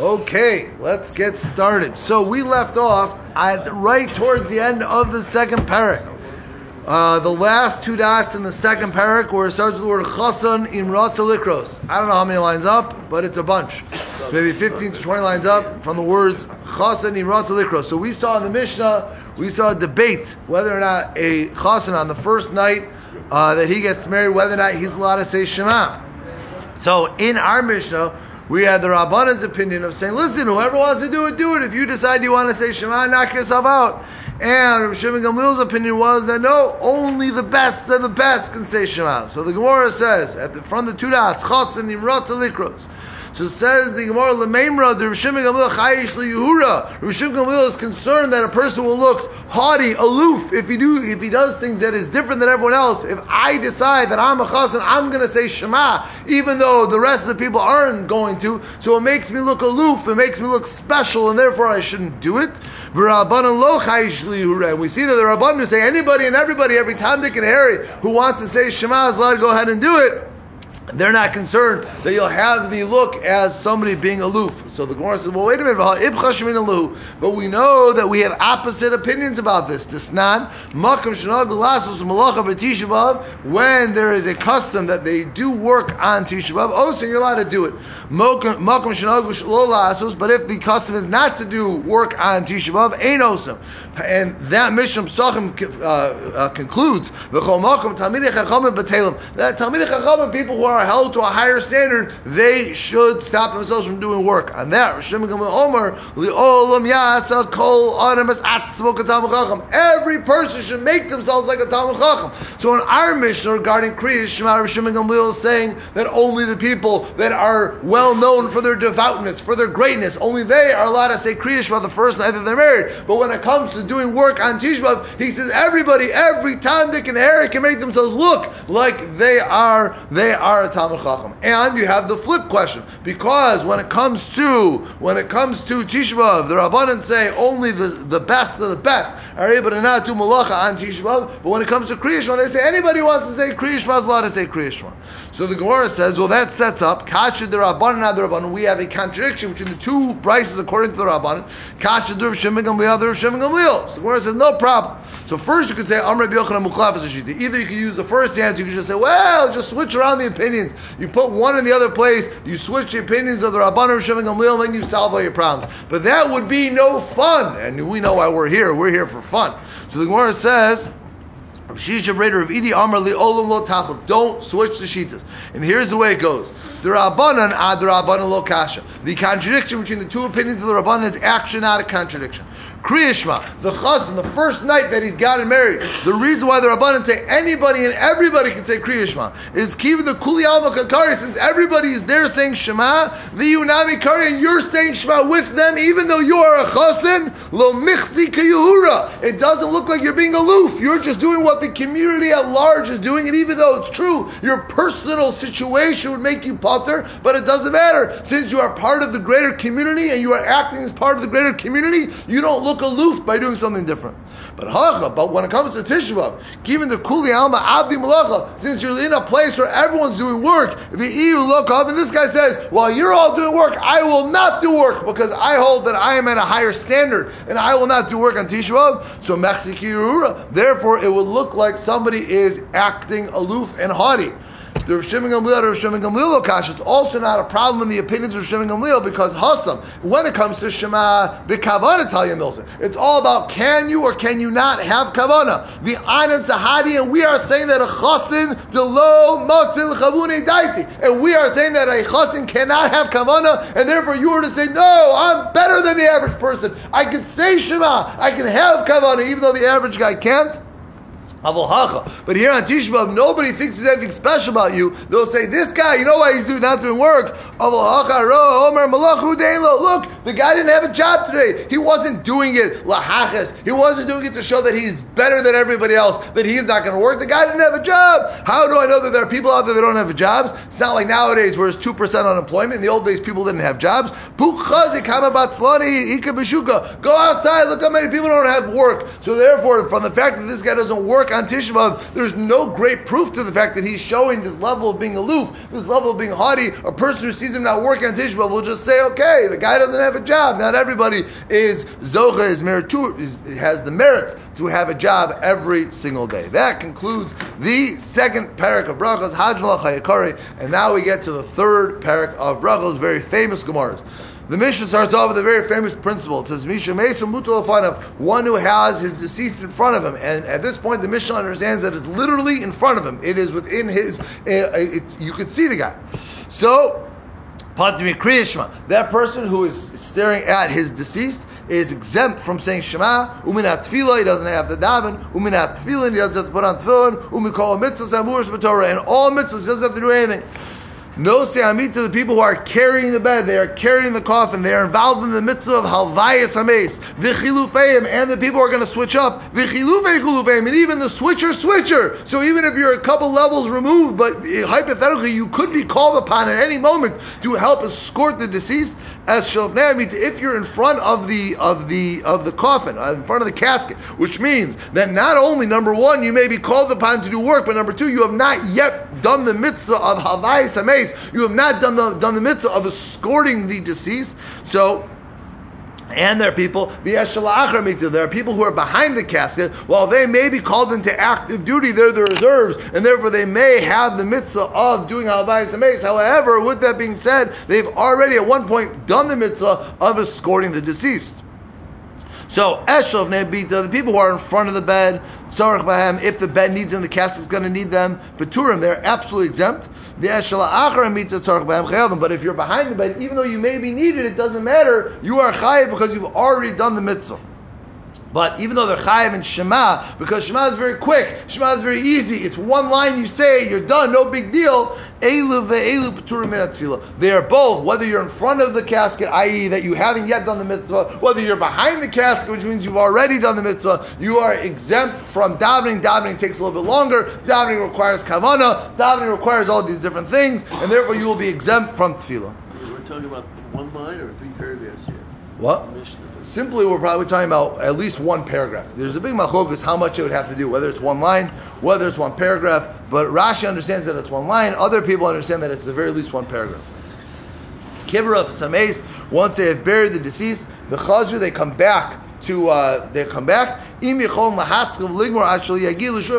Okay, let's get started. So we left off at right towards the end of the second parak. Uh, the last two dots in the second parak where it starts with the word chasan imratza likros. I don't know how many lines up, but it's a bunch. Maybe 15 to 20 lines up from the words chasan imratza likros. So we saw in the Mishnah, we saw a debate whether or not a chasan on the first night uh, that he gets married, whether or not he's allowed to say Shema. So in our Mishnah, we had the Rabbanan's opinion of saying, listen, whoever wants to do it, do it. If you decide you want to say Shema, knock yourself out. And Rabbi Shimon Gamliel's opinion was that no, only the best of the best can say Shema. So the Gemara says, at the, from the two dots, Chas and Nimrat Likros. So says the Gemara Lememra, the Rishim Gamliel Chayish Liyuhura. Rishim Gamliel is concerned that a person will look haughty, aloof, if he do if he does things that is different than everyone else. If I decide that I'm a chassan, I'm going to say Shema, even though the rest of the people aren't going to. So it makes me look aloof, it makes me look special, and therefore I shouldn't do it. And we see that the Rabbanan say anybody and everybody, every time they can Harry, who wants to say Shema is allowed to go ahead and do it. They're not concerned that you'll have the look as somebody being aloof. So the Gemara says, well, wait a minute, but we know that we have opposite opinions about this. This nan, when there is a custom that they do work on Tisha B'Av, oh, so you're allowed to do it. But if the custom is not to do work on Tisha B'Av, ain't osam. And that Mishnah Psachim uh, uh, concludes, that Talmidei Chachamim, people who are held to a higher standard, they should stop themselves from doing work on that. Every person should make themselves like a Talmud Chacham. So in our Mishnah regarding Kriya, Shema Rishim Gamliel is saying that only the people that are well known for their devoutness, for their greatness, only they are allowed to say Kriya Shema the first night that they're married. But when it comes to doing work on Tishbav, he says everybody, every time they can hair, can make themselves look like they are, they are a Talmud Chacham. And you have the flip question, because when it comes to when it comes to Tishbav, the Rabbanan say only the, the best of the best are able to not do malacha on Tishbav, but when it comes to Kriyashma, they say anybody wants to say Kriyashma is allowed to say Kriyashma. So the Gemara says, well, that sets up Kasha the Rabbanan and the Rabbanan. We have a contradiction between the two brises according to the Rabbanan. Kasha the Shimon Gamliel, the Shimon Gamliel. So the Gemara says, no problem. So first you could say Amr Yochanan Mukhlaf is a shita. Either you could use the first answer, you could just say, well, just switch around the opinions. You put one in the other place, you switch the opinions of the Rabbanan Shimon Gamliel, and then you solve all your problems. But that would be no fun. And we know why we're here. We're here for fun. So the Gemara says, Of. Don't switch the shitas. And here's the way it goes. The Rabbanan ad the Rabbanan Lo Kasha. The contradiction between the two opinions of the Rabbanan is actually not a contradiction. Kriyashma, the chassan, the first night that he's gotten married. The reason why the Rabbanan say anybody and everybody can say Kriyashma is keeping the Kuli Kakari, since everybody is there saying Shema, the Unami Kari, and you're saying Shema with them, even though you are a chassan, lo michzi kayuhura. It doesn't look like you're being aloof. You're just doing what the community at large is doing, and even though it's true, your personal situation would make you potter, but it doesn't matter. Since you are part of the greater community and you are acting as part of the greater community, you don't look look aloof by doing something different. But hacha, but when it comes to Tishbav, given the kuli alma abdi malacha, since you're in a place where everyone's doing work, the EU look up and this guy says, "While you're all doing work, I will not do work because I hold that I am at a higher standard and I will not do work on Tishbav." So mechzikirura, therefore, it would look like somebody is acting aloof and haughty the Rav Shimon Gamliel, Rav Shimon Gamliel oh Kash, it's also not a problem in the opinions of Rav Shimon Gamliel because Hassam, when it comes to Shema, the Kavana Talia Milson, it's all about can you or can you not have Kavana. The Anan Sahadi, and we are saying that a Chassin, the low Matil Chavune Daiti, and we are saying that a Chassin cannot have Kavana, and therefore you are to say, no, I'm better than the average person. I can say Shema, I can have Kavana, even though the average guy can't. But here on Tishbav, nobody thinks there's anything special about you. They'll say, this guy, you know why he's doing, not doing work? Look, the guy didn't have a job today. He wasn't doing it. He wasn't doing it to show that he's better than everybody else, that he's not going to work. The guy didn't have a job. How do I know that there are people out there that don't have jobs? It's not like nowadays where it's 2% unemployment. In the old days, people didn't have jobs. Go outside, look how many people don't have work. So therefore, from the fact that this guy doesn't work on Tisha B'Av, there's no great proof to the fact that he's showing this level of being aloof, this level of being haughty. A person who sees him not working on Tisha B'Av will just say, okay, the guy doesn't have a job. Not everybody is Zocha, is meritur, has the merit to have a job every single day. That concludes the second parak of Brachos, Hajjal Chayakari, and now we get to the third parak of Brachos, very famous Gemaras. The Mishnah starts off with a very famous principle. It says, Misha Mesa of one who has his deceased in front of him. And at this point, the Mishnah understands that it's literally in front of him. It is within his, uh, you could see the guy. So, that person who is staring at his deceased is exempt from saying Shema. Uminat tefillah, he doesn't have to daven. Uminat tefillin, he doesn't have to put on tefillin. Umikol mitzvahs amurish b'torah, and all mitzvahs, he doesn't have to do anything. No se'amit to the people who are carrying the bed, they are carrying the coffin, they are involved in the mitzvah of halvayas hames, v'chilufeim, and the people are going to switch up, v'chilufei and even the switcher switcher. So even if you're a couple levels removed, but eh, hypothetically you could be called upon at any moment to help escort the deceased, if you're in front of the of the of the coffin, uh, in front of the casket, which means that not only number one you may be called upon to do work, but number two you have not yet done the mitzvah of halvayas hames you have not done the, done the mitzvah of escorting the deceased. So, and there are people, there are people who are behind the casket. While they may be called into active duty, they're the reserves, and therefore they may have the mitzvah of doing halvayas mace. However, with that being said, they've already at one point done the mitzvah of escorting the deceased. So Eshov Nebita, the people who are in front of the bed, Tzarech Bahem, if the bed needs them, the casket is going to need them. Beturim, they're absolutely exempt. The Eshel Ashala Akhar mitzhot Sarhbah, but if you're behind the bed, even though you may be needed, it doesn't matter. You are chayiv because you've already done the mitzvah. But even though they're chayiv and Shema, because Shema is very quick, Shema is very easy. It's one line you say, you're done, no big deal. They are both, whether you're in front of the casket, i.e., that you haven't yet done the mitzvah, whether you're behind the casket, which means you've already done the mitzvah, you are exempt from davening. Davening takes a little bit longer. Davening requires kavana. Davening requires all these different things, and therefore you will be exempt from tefillah. We're talking about one line or three paragraphs here. What? Simply, we're probably talking about at least one paragraph. There's a big machokas how much it would have to do, whether it's one line, whether it's one paragraph. But Rashi understands that it's one line. Other people understand that it's the very least one paragraph. Kivrov Sameis, once they have buried the deceased, the chazru, they come back to uh, they come back. If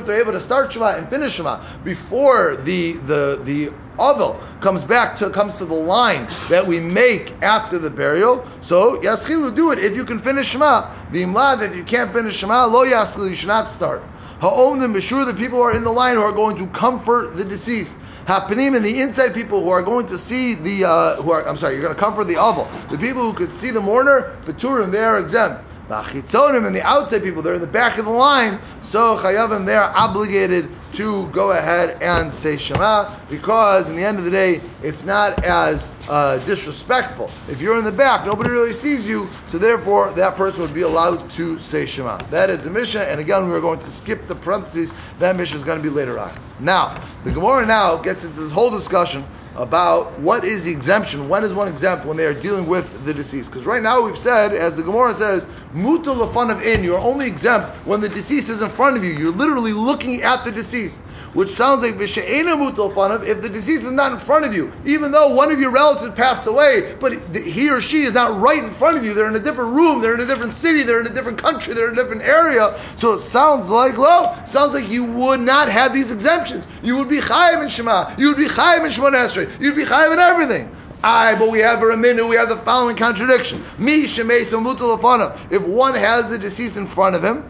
they're able to start Shema and finish Shema before the the the Avel comes back to comes to the line that we make after the burial. So Yaschilu do it if you can finish Shema. V'imlav if you can't finish Shema, lo Yaschilu you should not start. Ha'om the Mishur the people who are in the line who are going to comfort the deceased. Hapanim and the inside people who are going to see the uh, who are I'm sorry you're going to comfort the Avel. The people who could see the mourner, Peturim they are exempt. The and the outside people, they're in the back of the line, so Chayavim, they're obligated to go ahead and say Shema because, in the end of the day, it's not as uh, disrespectful. If you're in the back, nobody really sees you, so therefore that person would be allowed to say Shema. That is the Mishnah, and again, we're going to skip the parentheses. That Mishnah is going to be later on. Now, the Gemara now gets into this whole discussion about what is the exemption. When is one exempt when they are dealing with the deceased? Because right now we've said, as the Gemara says, mutal lafan of in, you're only exempt when the deceased is in front of you. You're literally looking at the deceased which sounds like if the deceased is not in front of you, even though one of your relatives passed away, but he or she is not right in front of you. They're in a different room, they're in a different city, they're in a different country, they're in a different area. So it sounds like lo, sounds like you would not have these exemptions. You would be chayiv in Shema, you would be chayiv in Shemon Esrei, you'd be chayiv in everything. Aye, but we have a minute. We have the following contradiction. Mi shemei If one has the deceased in front of him,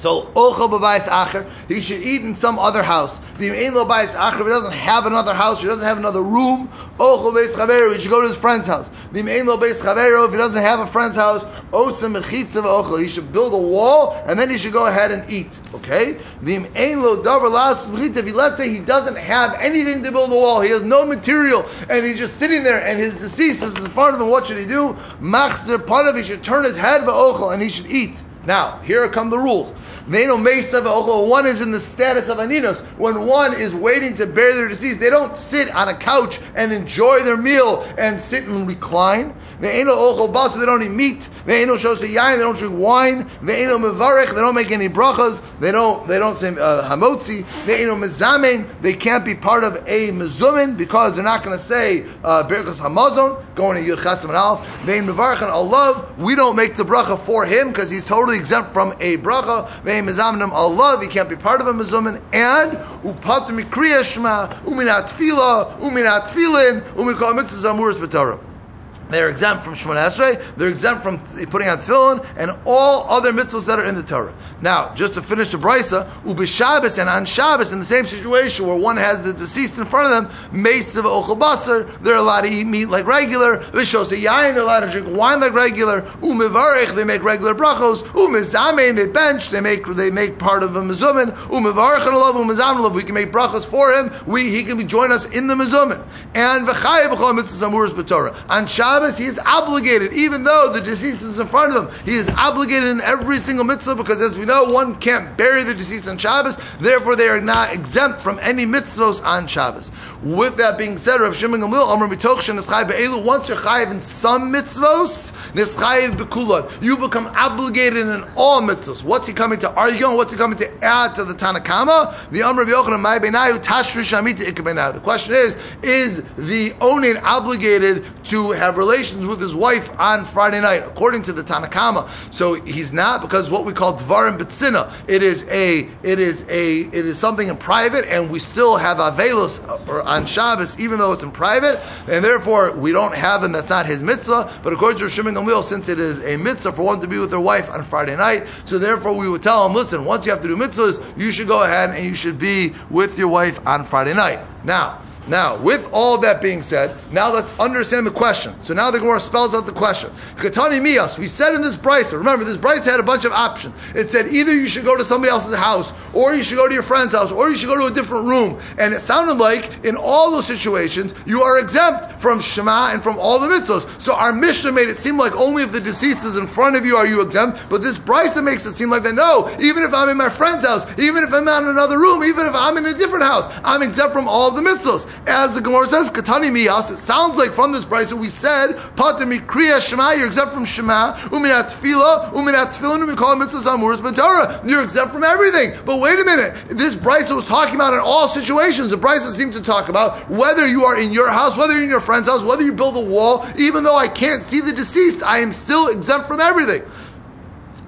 so ochel b'bayis acher, he should eat in some other house. V'im lo acher, if he doesn't have another house, he doesn't have another room, ochel beis chaveru, he should go to his friend's house. V'im lo if he doesn't have a friend's house, osem mechitza ochel, he should build a wall and then he should go ahead and eat. Okay? V'im lo davar las he let's say he doesn't have anything to build a wall, he has no material, and he's just sitting there, and his deceased is in front of him. What should he do? Machzer panav, he should turn his head v'ochel, and he should eat. Now, here come the rules. One is in the status of aninos. When one is waiting to bury their deceased, they don't sit on a couch and enjoy their meal and sit and recline. So they don't eat meat. They don't drink wine. They don't make any brachas. They don't, they don't say uh, hamotzi. Mezamen, they can't be part of a mezumin because they're not going to say uh, hamazon, going to Yud and Alf. Ve'en mevarech Allah, we don't make the bracha for him because he's totally exempt from a bracha. Ve'en mezamenim Allah, he can't be part of a mezumin. And upatim mikriya shema, uminat tefillah, uminat tefillin, umikol mitzvah zamuras b'torah. They're exempt from Shemona Esrei. They're exempt from putting on tefillin and all other mitzvahs that are in the Torah. Now, just to finish the brisa, ubi Shabbos and on Shabbos, in the same situation where one has the deceased in front of them, meisav ochel they're allowed to eat meat like regular. Vishos yayin, they're allowed to drink wine like regular. Umivarech, they make regular brachos. Umizamein, they bench, they make they make part of a mezumin. Umivarech and love, umizamin we can make brachos for him. We he can join us in the mezumin. And v'chayev b'chol mitzvahs amuras b'torah. On Shabbos Shabbos, he is obligated, even though the deceased is in front of him, he is obligated in every single mitzvah because, as we know, one can't bury the deceased on Shabbos. Therefore, they are not exempt from any mitzvahs on Shabbos. With that being said, Rav Shimon Gamliel, Amr Mitokshan Nischai Be'elu, once you're chayiv in some mitzvos, Nischai Bekulad, you become obligated in all mitzvos. What's he coming to argue on? What's he coming to add to the Tanakama? The Amr Yochanan Mai Benayu Tashru Shamiti Ikabenayu. The question is, is the Onin obligated to have with his wife on Friday night, according to the Tanakama? So he's not because what we call Dvarim Bitsina. It is a, it is a, it is something in private, and we still have Avelos uh, or on Shabbos, even though it's in private, and therefore we don't have him. That's not his mitzvah. But according to Shimon Gamliel, since it is a mitzvah for one to be with their wife on Friday night, so therefore we would tell him, listen, once you have to do mitzvahs, you should go ahead and you should be with your wife on Friday night. Now. Now, with all that being said, now let's understand the question. So now the Gemara spells out the question. Katani Mias, we said in this Brisa, remember this Brisa had a bunch of options. It said either you should go to somebody else's house, or you should go to your friend's house, or you should go to a different room. And it sounded like in all those situations, you are exempt from Shema and from all the mitzvahs. So our Mishnah made it seem like only if the deceased is in front of you are you exempt, but this Brisa makes it seem like that no, even if I'm in my friend's house, even if I'm not in another room, even if I'm in a different house, I'm exempt from all the mitzvahs as the Gemara says, Katani miyas, it sounds like from this Brisa we said, Patami kriya shema, you're exempt from shema, uminat tefillah, uminat tefillin, we call mitzvahs amuras b'torah. You're exempt from everything. But wait a minute, this Brisa was talking about in all situations. The Brisa seems to talk about whether you are in your house, whether you're in your friend's house, whether you build a wall, even though I can't see the deceased, I am still exempt from everything.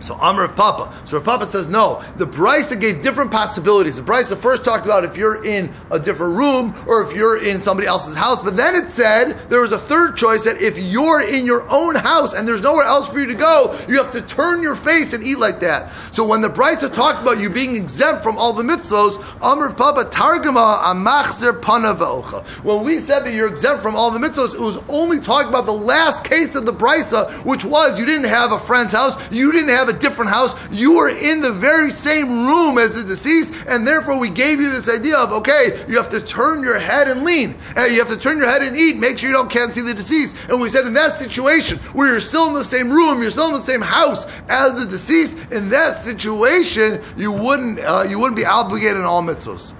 So Amr of Papa. So Rav Papa says no. The Brisa gave different possibilities. The Brisa first talked about if you're in a different room or if you're in somebody else's house, but then it said there was a third choice that if you're in your own house and there's nowhere else for you to go, you have to turn your face and eat like that. So when the Brisa talked about you being exempt from all the mitzvos, Amr of Papa Targama Amachzer Panavaocha. When we said that you're exempt from all the mitzvos, it was only talking about the last case of the Brisa, which was you didn't have a friend's house, you didn't have different house. You were in the very same room as the deceased, and therefore we gave you this idea of okay, you have to turn your head and lean. And you have to turn your head and eat. Make sure you don't can't see the deceased. And we said in that situation where you're still in the same room, you're still in the same house as the deceased. In that situation, you wouldn't uh, you wouldn't be obligated in all mitzvahs.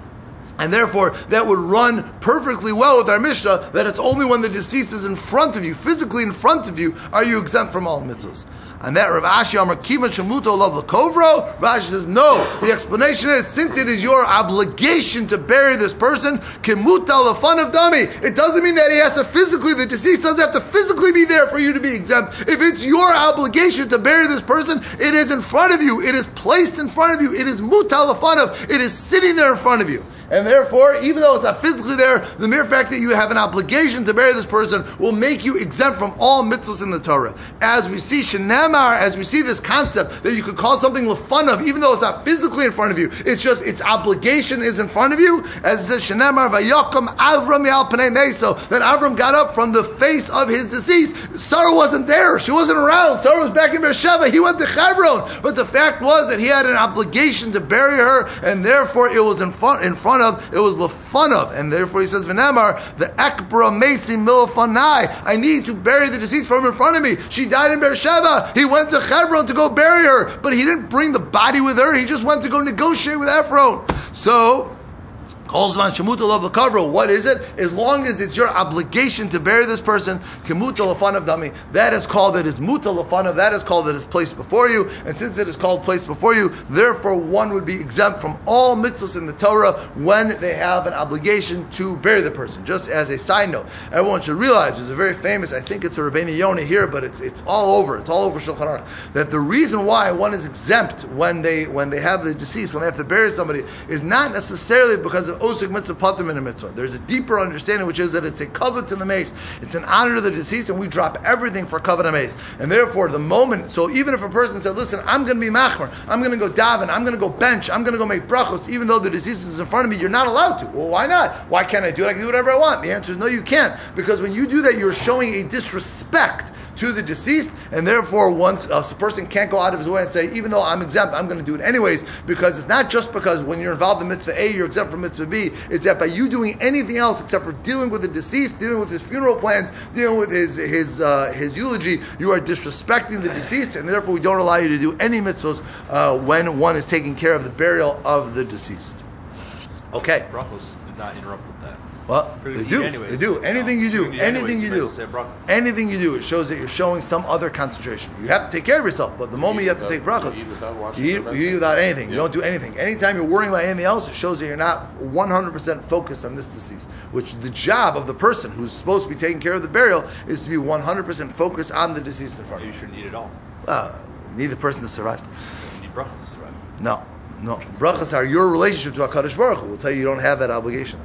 And therefore, that would run perfectly well with our Mishnah that it's only when the deceased is in front of you, physically in front of you, are you exempt from all mitzvahs. And that Rav Ashi Amar Kivan Shemuto Love Lakovro, Rashi says, no. The explanation is, since it is your obligation to bury this person, Kimuta fun of dummy. It doesn't mean that he has to physically, the deceased doesn't have to physically be there for you to be exempt. If it's your obligation to bury this person, it is in front of you. It is placed in front of you. It is mutal fun. It is sitting there in front of you. And therefore, even though it's not physically there, the mere fact that you have an obligation to bury this person will make you exempt from all mitzvahs in the Torah. As we see Shenamar, as we see this concept that you could call something fun of, even though it's not physically in front of you, it's just its obligation is in front of you. As it says Shenamar Vayakam Avram Yal Meso, that Avram got up from the face of his deceased. Sarah wasn't there; she wasn't around. Sarah was back in Beersheba. He went to Hebron, but the fact was that he had an obligation to bury her, and therefore it was in front in front of, it was the fun of, and therefore he says, V'namar, the ekbra mesi milafanai. I need to bury the deceased from in front of me. She died in Beersheba. He went to Hebron to go bury her, but he didn't bring the body with her. He just went to go negotiate with Ephron. So, Kolzman shemutal of the. What is it? As long as it's your obligation to bury this person, kemutal of dummy. That is called that is mutal of. That is called that is placed before you. And since it is called placed before you, therefore one would be exempt from all mitzvahs in the Torah when they have an obligation to bury the person. Just as a side note, everyone should realize there's a very famous. I think it's a Rabbeinu Yonah here, but it's it's all over. It's all over Shulchan Aruch. That the reason why one is exempt when they when they have the deceased when they have to bury somebody is not necessarily because of osik mitzvah patim in a mitzvah. There's a deeper understanding, which is that it's a covet to the mace. It's an honor to the deceased, and we drop everything for covet and mace. And therefore, the moment, so even if a person said, "Listen, I'm going to be machmer, I'm going to go daven, I'm going to go bench, I'm going to go make brachos," even though the deceased is in front of me, you're not allowed to. Well, why not? Why can't I do it? I can do whatever I want. The answer is no, you can't, because when you do that, you're showing a disrespect to the deceased, and therefore, once a person can't go out of his way and say, even though I'm exempt, I'm going to do it anyways, because it's not just because when you're involved in mitzvah A, you're exempt from mitzvah B. It's that by you doing anything else except for dealing with the deceased, dealing with his funeral plans, dealing with his his uh, his eulogy, you are disrespecting the deceased, and therefore we don't allow you to do any mitzvahs uh, when one is taking care of the burial of the deceased. Okay. Brachos did not interrupt. Well, they do. anyways. They do. Anything you do, anything you you do, meant to say bracha. anything you do, it shows that you're showing some other concentration. You have to take care of yourself, but the moment you have to take without- brachas, you eat without you eat, you eat without anything. You don't do anything. Anytime you're worrying about anything else, it shows that you're not 100% focused on this deceased. Which the job of the person who's supposed to be taking care of the burial is to be 100% focused on the deceased in front You of you. shouldn't eat it all. Uh, you need the person to survive. You need brachos, survive. No, no. Brachas are your relationship to Hakadosh Baruch Hu. We'll tell you you don't have that obligation.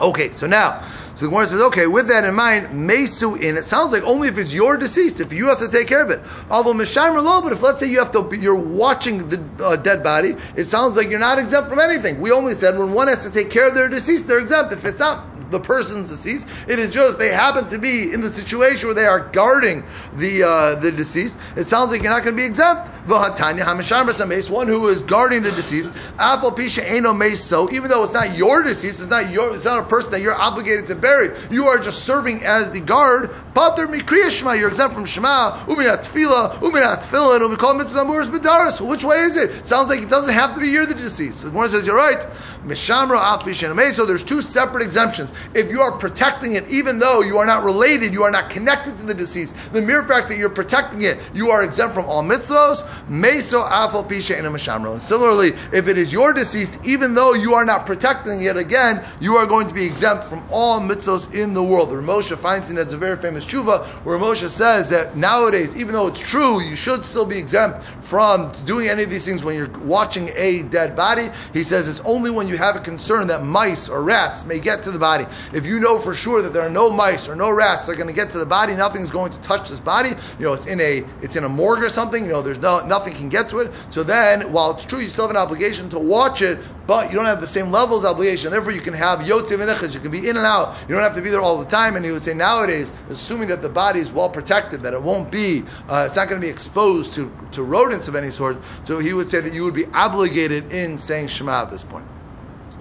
Okay, so now, so the Gemara says, okay, with that in mind, mesu in. It sounds like only if it's your deceased, if you have to take care of it. Although mishamer lo, but if let's say you have to, you're watching the uh, dead body, it sounds like you're not exempt from anything. We only said when one has to take care of their deceased, they're exempt. If it's not the person's deceased. It is just they happen to be in the situation where they are guarding the uh, the deceased. It sounds like you're not going to be exempt. V'hatanya hamishar mace, one who is guarding the deceased. Afal pisha eno mace. So even though it's not your deceased, it's not your, it's not a person that you're obligated to bury. You are just serving as the guard. Pater mikriya shema. You're exempt from shema. Uminat tefila. Uminat tefillin. Umikol mitzvah muris b'daris. Which way is it? Sounds like it doesn't have to be you're the deceased. So the Gemara says you're right. Mishamra af pisha. So there's two separate exemptions if you are protecting it, even though you are not related, you are not connected to the deceased, the mere fact that you're protecting it, you are exempt from all mitzvos. Meso afal in similarly, if it is your deceased, even though you are not protecting it, again, you are going to be exempt from all mitzvos in the world. Reb Moshe Feinstein has a very famous tshuva where Reb Moshe says that nowadays, even though it's true, you should still be exempt from doing any of these things when you're watching a dead body. He says it's only when you have a concern that mice or rats may get to the body. If you know for sure that there are no mice or no rats that are going to get to the body, nothing's going to touch this body. You know, it's in a it's in a morgue or something. You know, there's no nothing can get to it. So then, while it's true, you still have an obligation to watch it, but you don't have the same levels of obligation. Therefore, you can have yotzim and You can be in and out. You don't have to be there all the time. And he would say nowadays, assuming that the body is well protected, that it won't be, uh, it's not going to be exposed to to rodents of any sort. So he would say that you would be obligated in saying Shema at this point.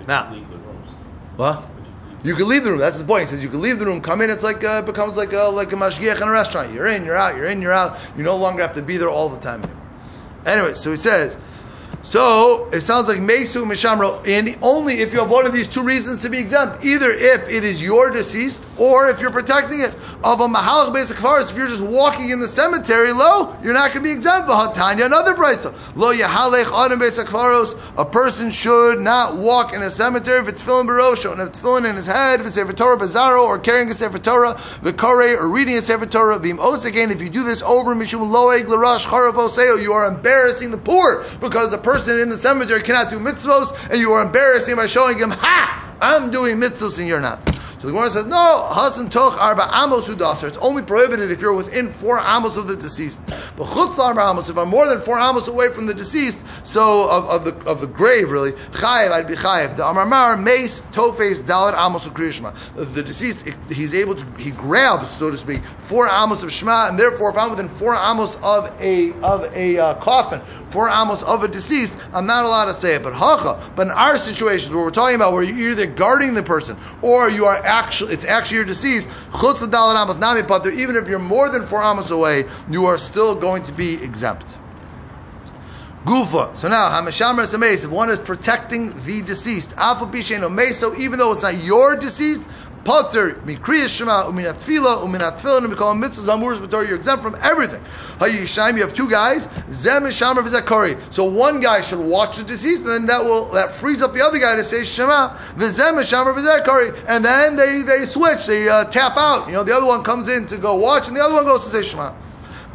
Now, what? You can leave the room. That's the point. He says you can leave the room, come in. It's like uh, it becomes like a, like a mashgiach in a restaurant. You're in, you're out, you're in, you're out. You no longer have to be there all the time anymore. Anyway, so he says. So it sounds like Mesu Mishamro, and only if you have one of these two reasons to be exempt. Either if it is your deceased, or if you're protecting it. Of a Mahalach basic Kfaris, if you're just walking in the cemetery, lo, you're not going to be exempt. V'hatanya, another brisa. Lo Yahalech Adam basic Kfaros, a person should not walk in a cemetery if it's filling barosho, and if it's filling in his head, if it's Sefer Torah Bazaro, or carrying a Sefer Torah, V'kore, or reading a Sefer Torah, V'im Again, if you do this over Mishum Loeg Larash Charav you are embarrassing the poor, because the person in the cemetery cannot do mitzvos, and you are embarrassing by showing him, ha, I'm doing mitzvos and you're not. So the Gemara says, no, hasim toch arba amos udasar. It's only prohibited if you're within four amos of the deceased. But chutz arba amos, if I'm more than four amos away from the deceased, so of, of the of the grave really, chayev, I'd be chayev. The amar mar mace tofes dalit amos of kriyishma. The deceased, he's able to, he grabs, so to speak, four amos of shema, and therefore, if I'm within four amos of a of a uh, coffin, four amos of a deceased, I'm not allowed to say it. But hacha, but in our situations where we're talking about where you're either guarding the person or you are actually it's actually your deceased, chutz nami pater, even if you're more than four amos away, you are still going to be exempt. Gufa. So now, Hamashamar Sameis, if one is protecting the deceased, Alpha Bisheno Meso, even though it's not your deceased, Potter, Mikriyas Shema, Uminat Tfila, Uminat Tfila, and we call them mitzvahs, Amuras, B'tor, you're exempt from everything. Hayishayim, you have two guys, Zem and Shamar Vizakari. So one guy should watch the deceased, and then that will, that frees up the other guy to say Shema, Vizem and Shamar Vizakari, and then they, they switch, they uh, tap out. You know, the other one comes in to go watch, and the other one goes to say Shema.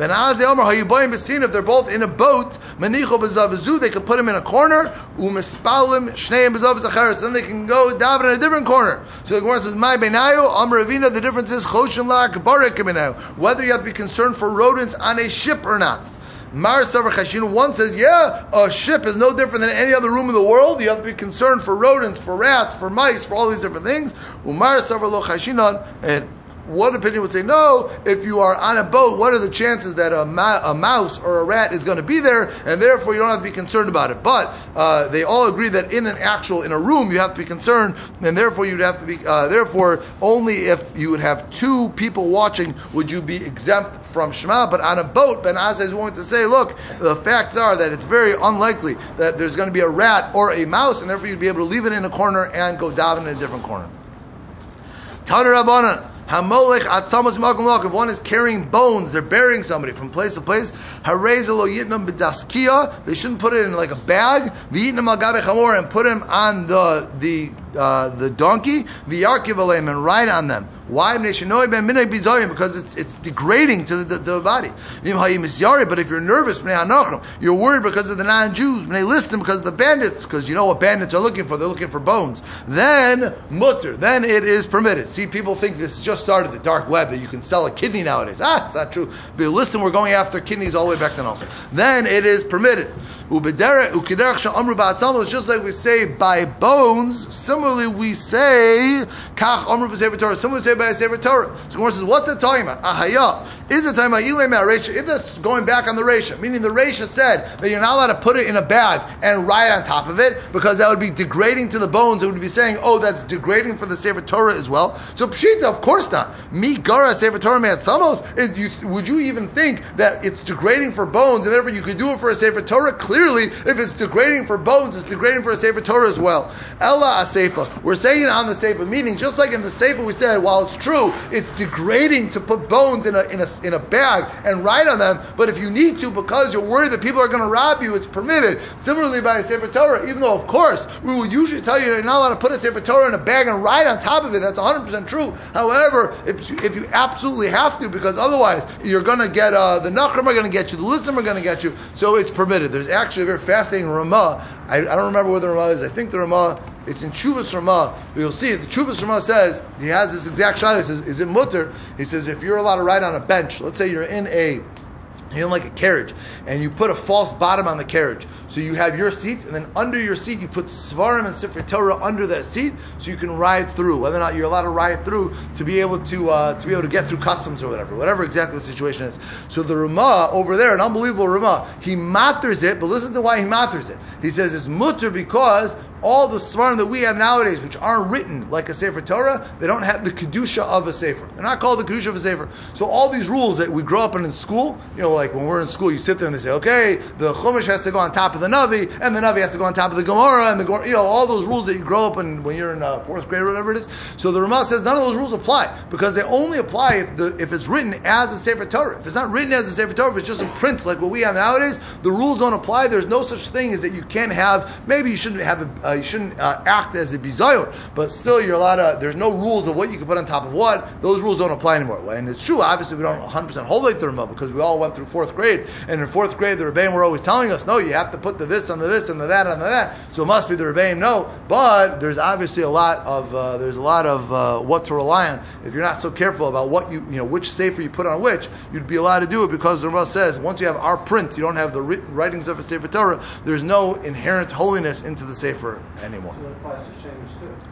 Ben Azai Omer Hayiboyim Besin, if they're both in a boat, Manicho Bezavizu, they can put them in a corner, Umispalim Shneim Bezav Zacharis, then they can go down in a different corner. So the Gemara says, My Benayo, Amr Avina, the difference is Choshim Lak Barik Benayo, whether you have to be concerned for rodents on a ship or not. Mar Savar Chashinu, one says, yeah, a ship is no different than any other room in the world. You have to be concerned for rodents, for rats, for mice, for all these different things. Umar Savar Lo Chashinon, and one opinion would say no. If you are on a boat, what are the chances that a, ma- a mouse or a rat is going to be there, and therefore you don't have to be concerned about it. But uh, they all agree that in an actual in a room you have to be concerned, and therefore you'd have to be. Uh, therefore, only if you would have two people watching would you be exempt from Shema. But on a boat, Ben Azai is going to say, look, the facts are that it's very unlikely that there's going to be a rat or a mouse, and therefore you'd be able to leave it in a corner and go down in a different corner. Tanur Rabbanan. Hamolech atzamos makom one is carrying bones, they're burying somebody from place to place. Hareza lo yitnam b'daskia. They shouldn't put it in like a bag. V'yitnam al gabe chamor and put him on the the uh, the donkey. V'yarkiv and ride on them. Why? Because it's, it's degrading to the, the, the body. But if you're nervous, you're worried because of the non-Jews. Listen because of the bandits, because you know what bandits are looking for. They're looking for bones. Then mutter. Then it is permitted. See, people think this just started the dark web that you can sell a kidney nowadays. Ah, it's not true. But listen, we're going after kidneys all the way back then also. Then it is permitted. Just like we say by bones. Similarly, we say. Someone say by a Sefer Torah. So Gemara says, what's it talking about? Ahaya. Is it talking about Ilay Resha? If that's going back on the Resha, meaning the Resha said that you're not allowed to put it in a bag and ride on top of it because that would be degrading to the bones. It would be saying, oh, that's degrading for the Sefer Torah as well. So Pshita, of course not. Mi Gara Sefer Torah Man Samos. Would you even think that it's degrading for bones and therefore you could do it for a Sefer Torah? Clearly, if it's degrading for bones, it's degrading for a Sefer Torah as well. Ella Asefa. We're saying on the Sefer, meaning just like in the Sefer we said, while it's true, it's degrading to put bones in a, in a, in a bag and write on them, but if you need to because you're worried that people are going to rob you, it's permitted. Similarly, by a Sefer Torah, even though, of course, we would usually tell you you're not allowed to put a Sefer Torah in a bag and write on top of it. That's 100% true. However, if, if you absolutely have to, because otherwise you're going to get, uh, the Nachrim are going to get you, the Lissim are going to get you, so it's permitted. There's actually a very fascinating Ramah. I, I don't remember where the Ramah is. I think the Ramah it's in Chuvas Ramah. You'll see the Chuvas Ramah says he has this exact shot. He says, "Is it mutter?" He says, "If you're allowed to ride on a bench, let's say you're in a you're in like a carriage, and you put a false bottom on the carriage. So you have your seat, and then under your seat you put Svarim and Sifri Torah under that seat, so you can ride through. Whether or not you're allowed to ride through to be able to uh, to be able to get through customs or whatever, whatever exactly the situation is. So the Ramah over there, an unbelievable Ramah, he matters it, but listen to why he matters it. He says it's mutter because all the svarim that we have nowadays, which aren't written like a Sefer Torah, they don't have the kedusha of a Sefer. They're not called the kedusha of a Sefer. So all these rules that we grow up in in school, you know, like when we're in school, you sit there and they say, okay, the Chumash has to go on top of the Navi, and the Navi has to go on top of the Gemara, and the you know, all those rules that you grow up in when you're in uh, fourth grade or whatever it is. So the Ramah says none of those rules apply because they only apply if, the, if it's written as a Sefer Torah. If it's not written as a Sefer Torah, if it's just in print like what we have nowadays, the rules don't apply. There's no such thing as that you can't have. Maybe you shouldn't have a, uh, you shouldn't uh, act as a bizayon, but still you're allowed to. There's no rules of what you can put on top of what. Those rules don't apply anymore. And it's true. Obviously, we don't 100 percent hold like the Ramah because we all went through fourth grade, and in fourth grade the Rebbeim were always telling us, no, you have to put the this on the this and the that on the that. So it must be the Rebbeim. No, but there's obviously a lot of uh, there's a lot of uh, what to rely on. If you're not so careful about what you you know which sefer you put on which, you'd be allowed to do it because the Ramah says once you have our print, you don't have the written writings of a sefer Torah. There's no inherent holiness into the sefer anymore. So it applies to Shemesh too.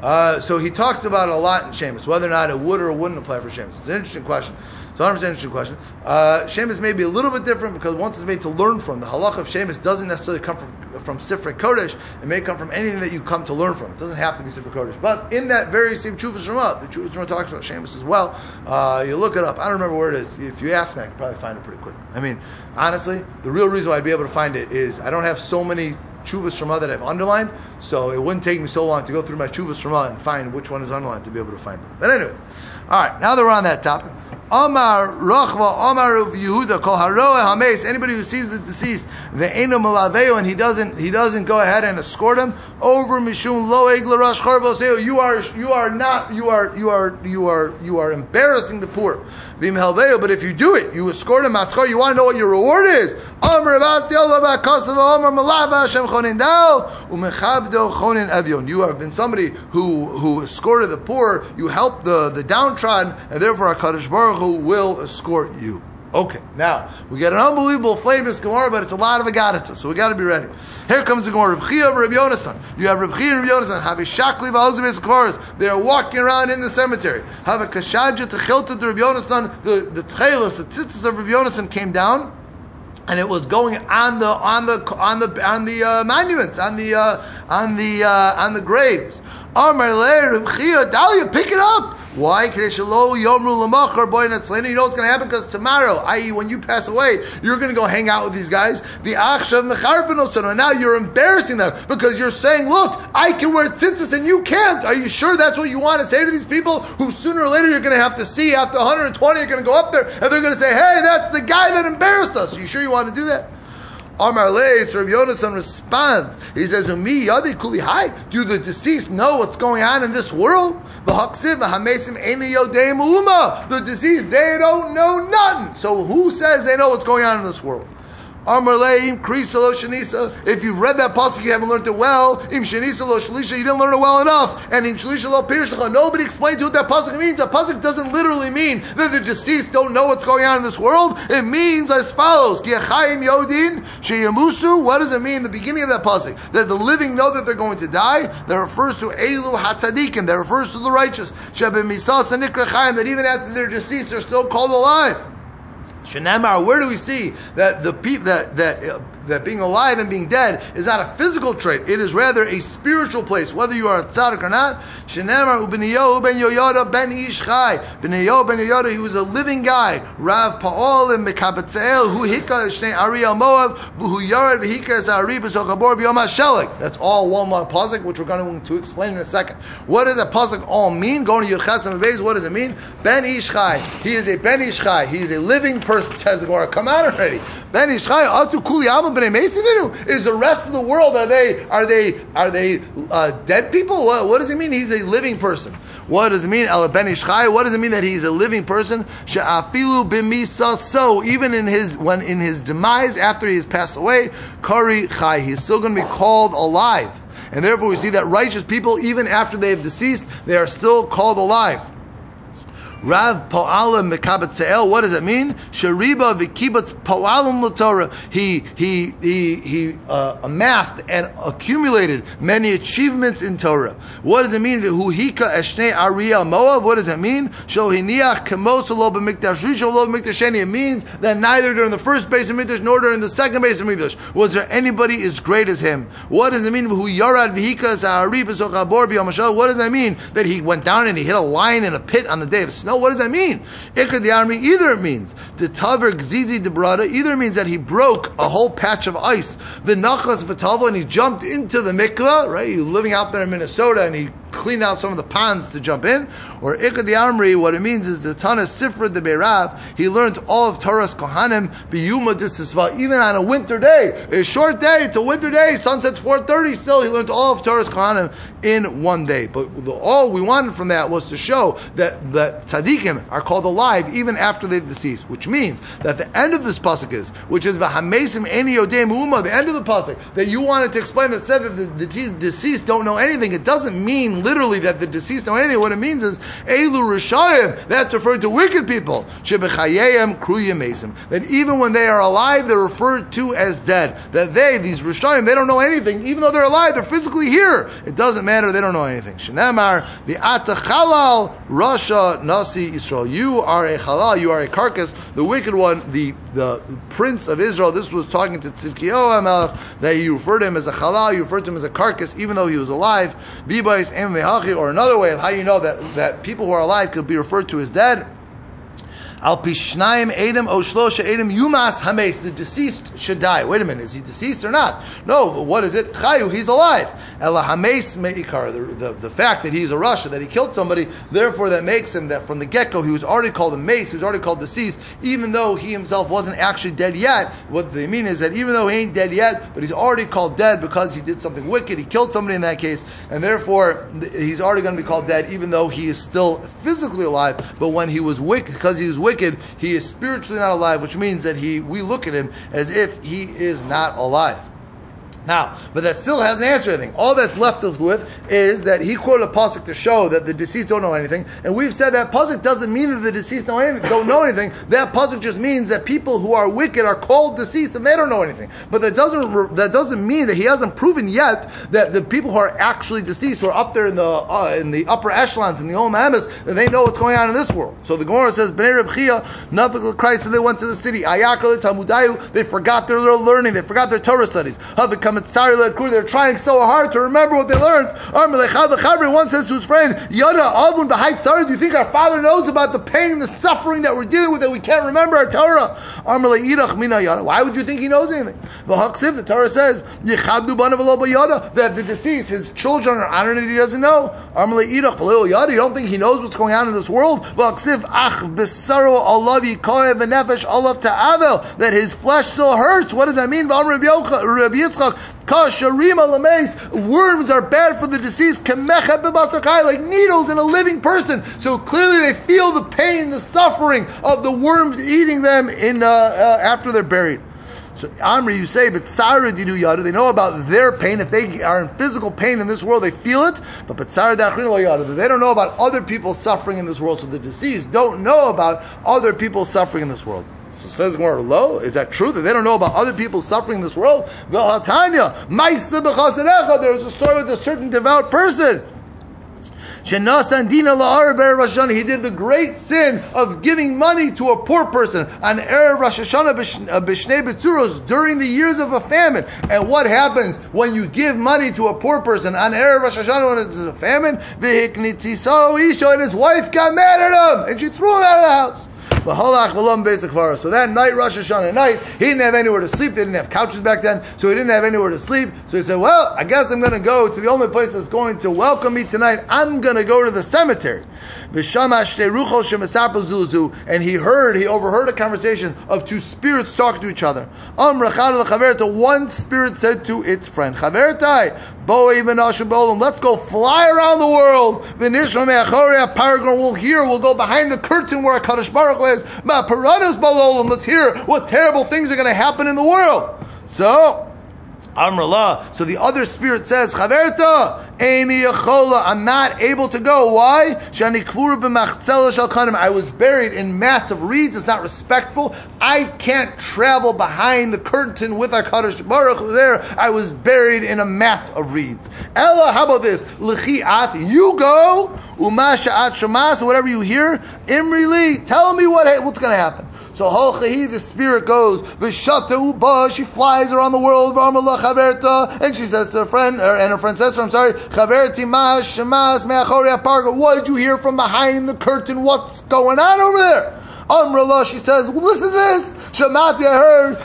Uh, so he talks about it a lot in Sheamus, whether or not it would or wouldn't apply for Sheamus. It's an interesting question. It's a 100% interesting question. Uh, Sheamus may be a little bit different because once it's made to learn from, the halach of Sheamus doesn't necessarily come from from Sifrei Kodesh. It may come from anything that you come to learn from. It doesn't have to be Sifrei Kodesh. But in that very same Chuvah Shema, the Chuvah Shema talks about Sheamus as well. Uh, you look it up. I don't remember where it is. If you ask me, I can probably find it pretty quick. I mean, honestly, the real reason why I'd be able to find it is I don't have so many Chuvas Shema that I've underlined, so it wouldn't take me so long to go through my Chuvas Shema and find which one is underlined to be able to find it. But anyways, all right, now that we're on that topic, Amar Rachva Amar of Yehuda Kol Hames. Anybody who sees the deceased, the Eno Malaveo, and he doesn't he doesn't go ahead and escort him over Mishum Lo Eglarash Charvoseo. Oh, you are you are not you are you are you are you are embarrassing the poor. Bim Helveo, but if you do it, you escort him Maschor. You want to know what your reward is? Amar Avasti Allah Kasav Amar Malava Hashem Chonin Umechabdo Chonin Avion. You have been somebody who who escorted the poor. You helped the the downtrodden, and therefore Hakadosh Baruch Will escort you. Okay, now we get an unbelievable famous Gemara, but it's a lot of agadata, so we got to be ready. Here comes the Gemara. Reb Chia Reb Yonasan. You have Reb Chia and Reb Yonasan. Have a shakli. They are walking around in the cemetery. Have a kashaja techilta to Reb Yonasan. The the tchelas, the tzitzis of Reb Yonasan came down and it was going on the on the on the on the uh, monuments on the uh, on the uh, on the graves. Amar Reb Chia, Dalia, pick it up. Why? Yomru Lamachar Boy Natzlina. You know what's going to happen? Because tomorrow, i.e., when you pass away, you're going to go hang out with these guys. The Achshav Mecharvinosan. And now you're embarrassing them because you're saying, look, I can wear tzitzis and you can't. Are you sure that's what you want to say to these people who sooner or later you're going to have to see after 120, you're going to go up there and they're going to say, hey, that's the guy that embarrassed us. Are you sure you want to do that? Amar Leis, Rabbi Yonasan responds. He says, "Me yadi kuli hai." Do the deceased know what's going on in this world? The deceased, they don't know nothing. So who says they know what's going on in this world? If you've read that pasuk, you haven't learned it well. You didn't learn it well enough. And. Nobody explained to you what that pasuk means. That pasuk doesn't literally mean that the deceased don't know what's going on in this world. It means as follows. What does it mean? The beginning of that pasuk that the living know that they're going to die. That refers to elu hatzadikim. That refers to the righteous. That even after they're deceased, they're still called alive. Shenamar, where do we see that the people that that that being alive and being dead is not a physical trait. It is rather a spiritual place, whether you are a tzaddik or not. Shenemar ubeniyahu ben Yoyada ben Ishchai. Beniyahu ben Yoyada, he was a living guy. Rav Po'alim Mekabetzel, who hika shnei Ari al Moav, who yared v'hika es Ari b'sochabor b'yom HaShelik. That's all one long pasuk, which we're going to explain in a second. What does that pasuk all mean? Going to Yerchas and what does it mean? Ben Ishchai. He is a Ben Ishchai. He is a living person, says the Gemara. Come out already. Ben Ishchai, Atu Kuli is the rest of the world are they are they are they uh, dead people? What, what, does it mean? He's a living person. What does it mean? El ben. What does it mean that he's a living person? So even in his when in his demise after he has passed away, kari chai. He's still going to be called alive. And therefore, we see that righteous people, even after they have deceased, they are still called alive. Rav Po'alim Mekabetzel. What does it mean? Shariba v'kibatz Po'alim l'Torah. He he he he uh, amassed and accumulated many achievements in Torah. What does it mean? V'huhika eshnei Ariya Moav. What does it mean? Shohiniach kemos lo b'mikdash rishon It means that neither during the first base of Mikdash nor during the second base of Mikdash was there anybody as great as him. What does it mean? Who yarad b'yamashal. What does that mean? That he went down and he hit a lion in a pit on the day of snow. What does that mean? Ikr the army, either it means the taver gzizi de brada, either means that he broke a whole patch of ice, the nachas and he jumped into the mikvah, right? He living out there in Minnesota and he clean out some of the ponds to jump in. Or Ikad the Amri, what it means is the Tana Sifra de Beirav, he learned all of Toras Kohanim, Biyuma Disisva, even on a winter day. A short day, it's a winter day, sunset's 4.30 still, he learned all of Toras Kohanim in one day. But the, all we wanted from that was to show that the tzaddikim are called alive even after they've deceased, which means that the end of this pasuk is, which is v'hamesim eni yodem uma, the end of the pasuk that you wanted to explain that said that the, the deceased don't know anything. It doesn't mean literally that the deceased know anything. What it means is Elu Rishayim. That's referring to wicked people. That even when they are alive, they're referred to as dead. That they, these Rishayim, they don't know anything. Even though they're alive, they're physically here. It doesn't matter. They don't know anything. Shenamar the Atachalal Rasha Nasi Israel. You are a halal. You are a carcass. The wicked one, the the prince of Israel. This was talking to Tzidkiyahu that you referred to him as a halal. You referred to him as a carcass, even though he was alive. Bibais or another way of how you know that that people who are alive could be referred to as dead. Al pishnayim edem oshlosha edem yumas hames. The deceased should die. Wait a minute, is he deceased or not? No. What is it? Chayu. He's alive. Hames meikar. The, the, fact that he's a rasha that he killed somebody, therefore that makes him that from the get go he was already called a mace. He was already called deceased, even though he himself wasn't actually dead yet. What they mean is that even though he ain't dead yet, but he's already called dead because he did something wicked. He killed somebody in that case, and therefore he's already going to be called dead, even though he is still physically alive. But when he was wicked, because he was wicked wicked, he is spiritually not alive, which means that he we look at him as if he is not alive. Now, but that still hasn't answered anything. All that's left us with is that he quoted a pasuk to show that the deceased don't know anything, and we've said that pasuk doesn't mean that the deceased know anything, don't know anything. That pasuk just means that people who are wicked are called deceased and they don't know anything. But that doesn't that doesn't mean that he hasn't proven yet that the people who are actually deceased, who are up there in the uh, in the upper echelons in the Olam Amis, that they know what's going on in this world. So the Gemara says, "Bnei Reb Chia, nothing Christ, and they went to the city. Ayakal Tamudayu, they forgot their little learning, they forgot their Torah studies. They're trying so hard to remember what they learned. One says to his friend, Yada Avun Do you think our father knows about the pain, the suffering that we're dealing with that we can't remember our Torah? Why would you think he knows anything? The Torah says, that the deceased, his children are honored and he doesn't know. You don't think he knows what's going on in this world? That his flesh still hurts. What does that mean? Worms are bad for the deceased, like needles in a living person. So clearly they feel the pain, the suffering of the worms eating them in uh, uh, after they're buried. So Amri, you say, but Tzara Didu Yada, they know about their pain. If they are in physical pain in this world, they feel it. But Tzara Yada, they don't know about other people suffering in this world. So the deceased don't know about other people suffering in this world. So says Gemara, lo, is that true that they don't know about other people suffering in this world? There's a story with a certain devout person. He did the great sin of giving money to a poor person on Erev Rosh Hashanah uh, B'Shnei Betzuros during the years of a famine. And what happens when you give money to a poor person on Erev Rosh Hashanah when it's a famine? And his wife got mad at him and she threw him out of the house. So that night, Rosh Hashanah night, he didn't have anywhere to sleep. They didn't have couches back then, so he didn't have anywhere to sleep. So he said, "Well, I guess I'm going to go to the only place that's going to welcome me tonight. I'm going to go to the cemetery." And he heard, he overheard a conversation of two spirits talking to each other. One spirit said to its friend, Let's go fly around the world. We'll hear, we'll go behind the curtain where Kadosh Baruch is. Let's hear what terrible things are going to happen in the world. So, Amrullah. So the other spirit says, Chaverta, I'm not able to go. Why? I was buried in mats of reeds. It's not respectful. I can't travel behind the curtain with our Kadosh Baruch there. I was buried in a mat of reeds. Ella, how about this? You go. Umasha at shamas, whatever you hear. Imri tell me what, what's going to happen. So Holchahi, the spirit goes, Vishata Uba, she flies around the world, and she says to her friend, or, and her friend says to her, I'm sorry, Chaverti Mash Shamas Meachoria Parga, what did you hear from behind the curtain? What's going on over there? Amrullah, she says, well, listen to this. Shamati, I heard,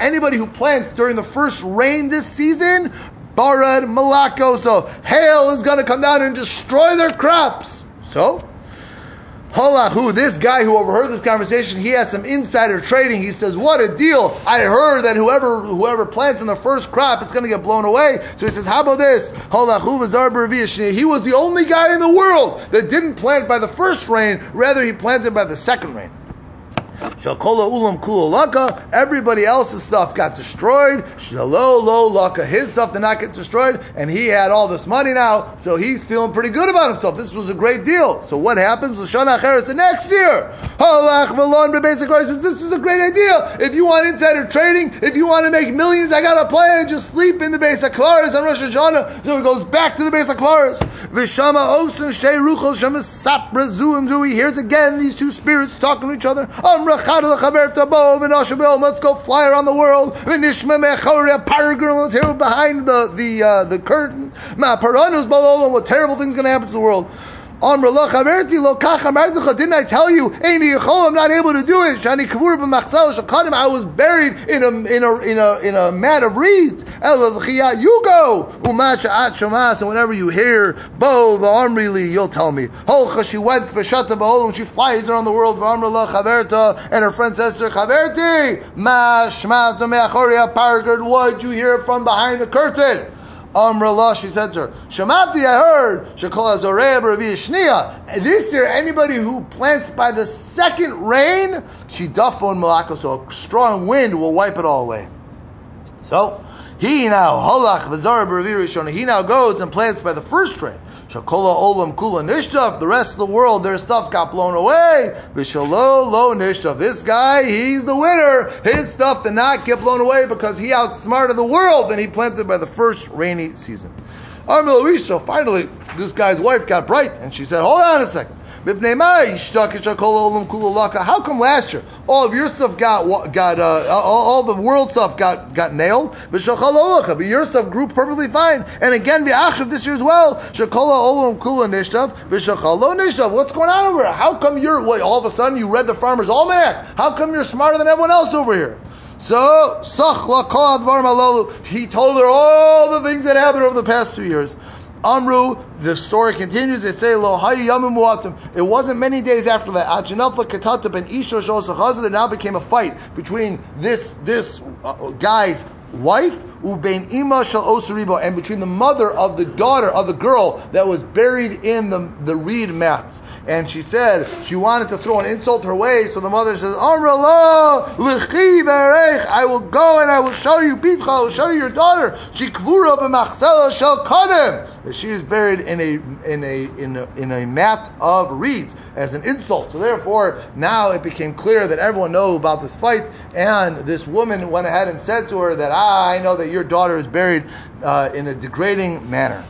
anybody who plants during the first rain this season, Barad Malako, so hail is going to come down and destroy their crops. So, Halahu, this guy who overheard this conversation, he has some insider trading. He says, "What a deal! I heard that whoever whoever plants in the first crop, it's going to get blown away." So he says, "How about this? Halahu He was the only guy in the world that didn't plant by the first rain; rather, he planted by the second rain." Shakola ulam kula laka. Everybody else's stuff got destroyed. Shalo lo laka. His stuff did not get destroyed, and he had all this money now, so he's feeling pretty good about himself. This was a great deal. So what happens? Lashana Acheres the next year. Halach Malon Basic says this is a great idea. If you want insider trading, if you want to make millions, I got a plan. Just sleep in the base of Klaris on Rosh Hashanah. So he goes back to the base of Klaris. Vishama Osen Shei Ruchel Shema Sapra Zuim He hears again these two spirits talking to each other. Let's go fly around the world. Behind the the uh, the curtain. What terrible things going to happen to the world? Didn't I tell you? I'm not able to do it. I was buried in a in a in a in a mat of reeds. You go. And whenever you hear you'll tell me. She went for Shata She flies around the world. And her friend says to her, Chaverti, Ma What you hear from behind the curtain? Amrullah, she said to her, Shamati, I heard, Shekol Shnia. This year, anybody who plants by the second rain, she duffon malako, so a strong wind will wipe it all away. So, he now, Holach, he now goes and plants by the first rain. Shakola olam kula nishtaf. The rest of the world, their stuff got blown away. Vishalo lo nishtaf. This guy, he's the winner. His stuff did not get blown away because he outsmarted the world and he planted by the first rainy season. Finally, this guy's wife got bright and she said, "Hold on a second. How come last year all of your stuff got got uh, all, all, the world stuff got got nailed, but your stuff grew perfectly fine, and again of this year as well. What's going on over here? How come you're what, all of a sudden you read the Farmer's Almanac? How come you're smarter than everyone else over here? So, he told her all the things that happened over the past two years. Amru, the story continues. They say, Lo It wasn't many days after that. Achinafla Katata ben Isha There now became a fight between this this uh, guy's wife ubein ima shal osuribo and between the mother of the daughter of the girl that was buried in the, the reed mats. And she said she wanted to throw an insult her way, so the mother says, I will go and I will show you Bitcha, I will show you your daughter. She kvura b'machzela shel kadem. She is buried in a in a in a in a mat of reeds as an insult. So therefore, now it became clear that everyone knew about this fight, and this woman went ahead and said to her that ah, I know that your daughter is buried uh, in a degrading manner.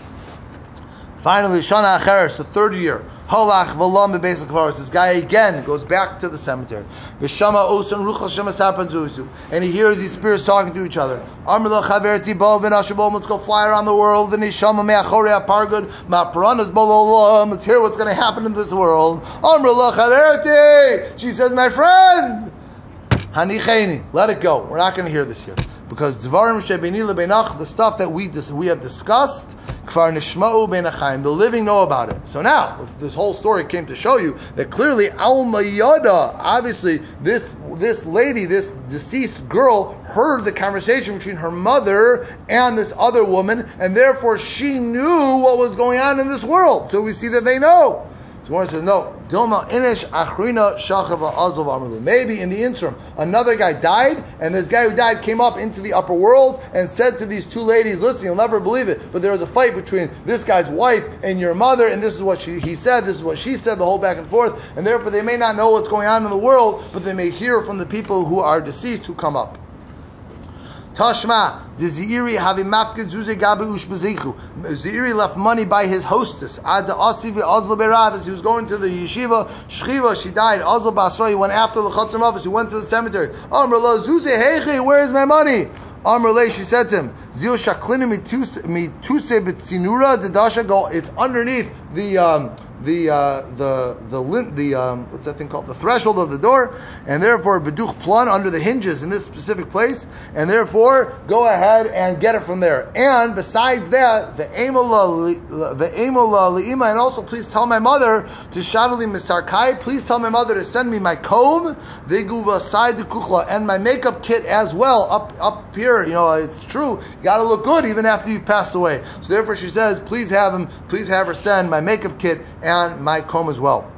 Finally, Shana Acheres, the third year. Halach v'lam basic This guy again goes back to the cemetery. V'shama osan ruchal shema sapanzuzu. And he hears these spirits talking to each other. Amrla chaverti bo v'nashabom. Let's go fly around the world. V'nishama me'achore apargud. Ma'paranas bololam. Let's hear what's going to happen in this world. Amrla chaverti. She says, my friend. Hanicheni. Let it go. We're not going to hear this here because Dvarim Shebeni Lebenach, the stuff that we dis- we have discussed, Kfar Nishma'u Benachayim, the living know about it. So now, this whole story came to show you that clearly Alma Yada, obviously this this lady, this deceased girl, heard the conversation between her mother and this other woman, and therefore she knew what was going on in this world. So we see that they know. One says, no, Inish Achrina Shachava Azov. Maybe in the interim, another guy died, and this guy who died came up into the upper world and said to these two ladies, listen, you'll never believe it, but there was a fight between this guy's wife and your mother, and this is what she, he said, this is what she said, the whole back and forth, and therefore they may not know what's going on in the world, but they may hear from the people who are deceased who come up. Tashma, the Ziri having mafkid zuze gabi ushbazichu. Ziri left money by his hostess. Ad the Azla Beravis, he was going to the yeshiva. Shchiva, she died. Azla Basra, he went after the Chatzim office, he went to the cemetery. Amrla zuze heiche, where is my money? Amrle, she said to him, Zil shaklini mituse betzinura, the dasha go, it's underneath the, um, the uh, the the the um, what's that thing called the threshold of the door, and therefore beduch plan under the hinges in this specific place, and therefore go ahead and get it from there. And besides that, the amola the amola leima, and also please tell my mother to shadali misarkai. Please tell my mother to send me my comb, viguva side the kuchla, and my makeup kit as well up up here. You know, it's true. You got to look good even after you've passed away. So therefore, she says, please have him, please have her send my makeup kit. And and my comb as well.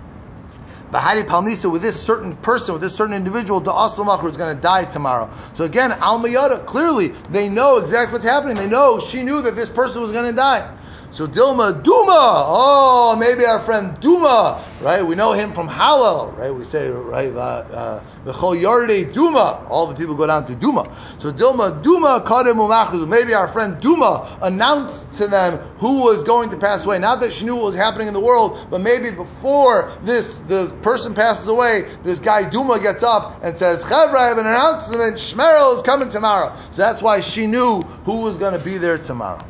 Bahari Palnisa with this certain person, with this certain individual, the Aslamach who's going to die tomorrow. So again, Al Mayada, clearly they know exactly what's happening. They know she knew that this person was going to die. So Dilma, Duma, oh, maybe our friend Duma, right? We know him from Hallel, right? We say, right, uh, V'chol Yarde Duma, all the people go down to Duma. So Dilma, Duma, maybe our friend Duma announced to them who was going to pass away. Not that she knew what was happening in the world, but maybe before this, the person passes away, this guy Duma gets up and says, Chevra, I have an announcement, Shmerel is coming tomorrow. So that's why she knew who was going to be there tomorrow.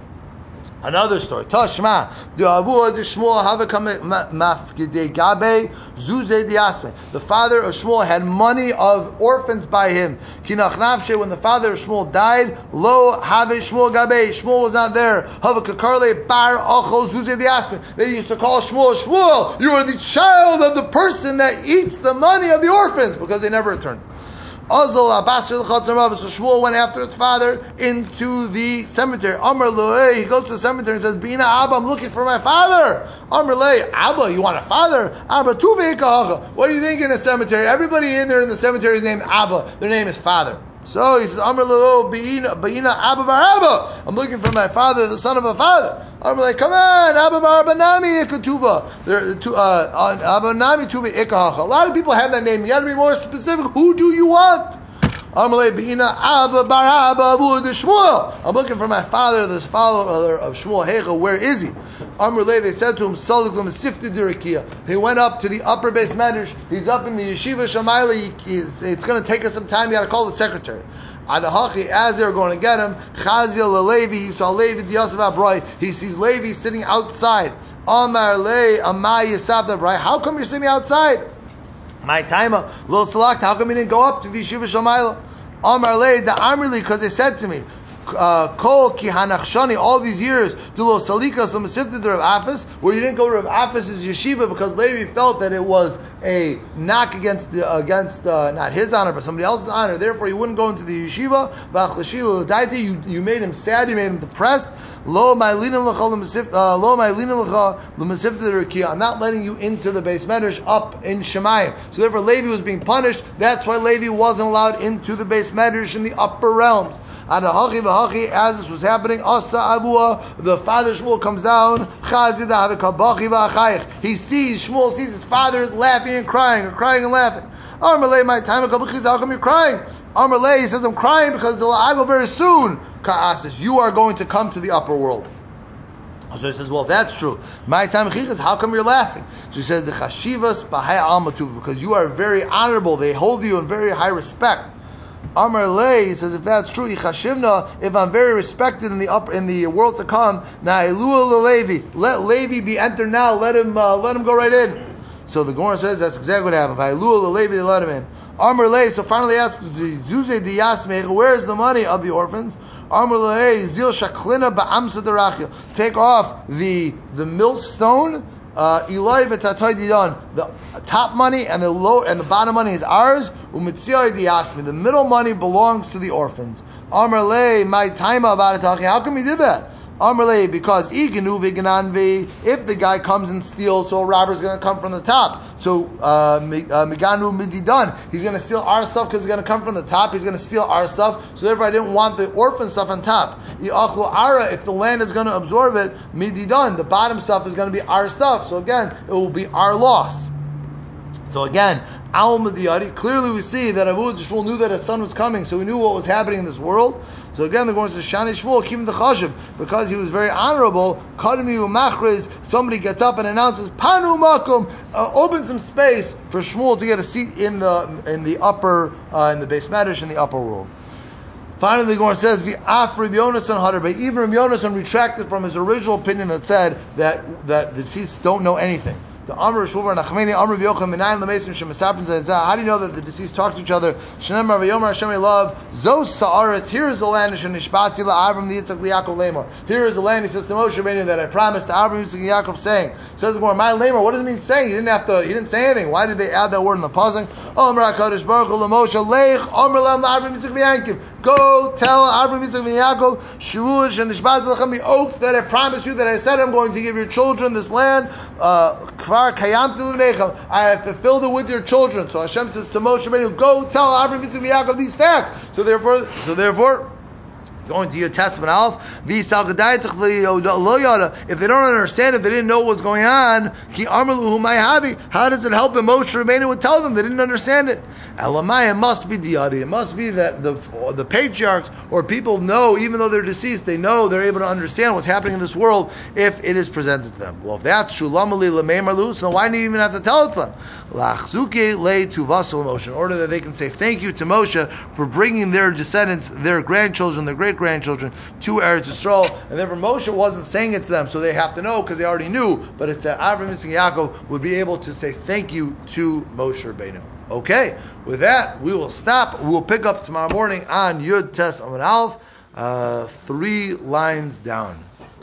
Another story. Tashma. The father of Shmuel had money of orphans by him. When the father of Shmuel died, lo have Shmuel gabe. Shmuel was not there. They used to call Shmuel, Shmuel, you are the child of the person that eats the money of the orphans because they never returned. Azal Abasir L'chatzar So Shmuel went after his father into the cemetery. Amr Loei, he goes to the cemetery and says, Bina Abba, I'm looking for my father. Amr Loei, Abba, you want a father? Abba, Tuve What do you think in a cemetery? Everybody in there in the cemetery is named Abba. Their name is father. So he says, Amr Lo, Beina Abba Abba. I'm looking for my father, the son of a father. I'm like, come on, Abba Bar Banami Ikatuva. Uh, Abba Nami Tuva Ikahacha. A lot of people have that name. You got to be more specific. Who do you want? I'm looking for my father, the father of Shmuel Hecha. Where is he? Amrulay, they said to him, Saliklam Sifti He went up to the upper beis medrash. He's up in the yeshiva Shamaila. It's going to take us some time. You got to call the secretary. Adahachi, as they were going to get him, Chazil Levi, he saw Levi Abroy. He sees Levi sitting outside. Amar Le Amay Yisaf. How come you're sitting outside? My timer, little select. How come you didn't go up to the yeshiva Shamaila? Amar Le the Amrli, because they said to me, kol ki all these years dulo salikas l'masifta to Rav Afis, where you didn't go to Rav Afis' yeshiva because Levi felt that it was a knock against the, against uh, not his honor but somebody else's honor. Therefore, he wouldn't go into the yeshiva. You you made him sad. You made him depressed. Lo uh, lo I'm not letting you into the beis medrash up in Shemayim. So therefore, Levi was being punished. That's why Levi wasn't allowed into the beis medrash in the upper realms. As this was happening, Asa Avua, the father Shmuel comes down. He sees Shmuel sees his father is laughing and crying, and crying and laughing. Armalay, my time how come you're crying? Armalay, he says, I'm crying because I go very soon. Ka'asis, you are going to come to the upper world. So he says, well, if that's true, my time how come you're laughing? So he says, the chashivas b'hay al because you are very honorable. They hold you in very high respect. Amar Lei says, if that's true, Yichashivna, if I'm very respected in the upper, in the world to come, Na'ilua Levi, let Levi be entered now, let him, uh, let him go right in. So the Goran says that's exactly what happened. Va'ilua Levi, they let him in. Amar Lei, so finally asks, Zuze Diyasmech, where is the money of the orphans? Amar Lei, Zil Shaklina Ba'amsa. Take off the, the millstone uh, the top money and the low and the bottom money is ours. The middle money belongs to the orphans. Amr my time about it. How come he did that? Amrle, because if the guy comes and steals, so a robber's going to come from the top. So uh, uh, Miganu Mididan, he's going to steal our stuff because he's going to come from the top. He's going to steal our stuff. So therefore, I didn't want the orphan stuff on top. Ara, if the land is going to absorb it, Mididan, the bottom stuff is going to be our stuff. So again, it will be our loss. So again, Al Madiyari, clearly we see that Abu Shmuel knew that his son was coming, so he knew what was happening in this world. So again, they're going to say Shani Shmuel, even the Chashiv, because he was very honorable. Somebody gets up and announces Panu Makum, uh, open some space for Shmuel to get a seat in the in the upper uh, in the base Medish in the upper world. Finally, the Gemara says, "V'af Rabbi Yonasan Hadar." But even Rabbi Yonasan retracted from his original opinion that said that that the deceased don't know anything. The Amr Shmuel bar Nachmani Amr V'Yocham Minayin Lemesim Shemasapin Zayzah. How do you know that the deceased talked to each other? Shenem Rav Yomar Hashem love Zos Sa'aretz. Here is the land Shenishpati LaAvram Yitzchak Liakov Lemor. Here is the land. He says to Moshe Rabbeinu that I promised to Avram Yitzchak Yaakov saying. Says the my Lemor. What does it mean saying? He didn't have to. He didn't say anything. Why did they add that word in the pausing? Omer HaKadosh Baruch Hu Moshe Leich Omer Lam Avram Yitzchak v'Yankiv. Go tell Avram Yitzchak v'Yaakov Shavuot and Nishbat the oath that I promised you that I said I'm going to give your children this land. Uh, Kvar Kayam Nechem. I have fulfilled it with your children. So Hashem says to Moshe Rabbeinu, go tell Avram Yitzchak v'Yaakov these facts. So therefore, so therefore. Going to your testament Aleph, if they don't understand, if they didn't know what was going on, how does it help them? Moshe Rabbeinu would tell them they didn't understand it. Elamaya must be the It must be that the the patriarchs or people know, even though they're deceased, they know they're able to understand what's happening in this world if it is presented to them. Well, if that's true, so why do you even have to tell it to them? In order that they can say thank you to Moshe for bringing their descendants, their grandchildren, their great grandchildren to Eretz Yisrael. And therefore Moshe wasn't saying it to them, so they have to know because they already knew. But it's that Avram and Yaakov would be able to say thank you to Moshe Rabbeinu. Okay, with that, we will stop. We will pick up tomorrow morning on Yud Tes Amud Aleph, uh, three lines down.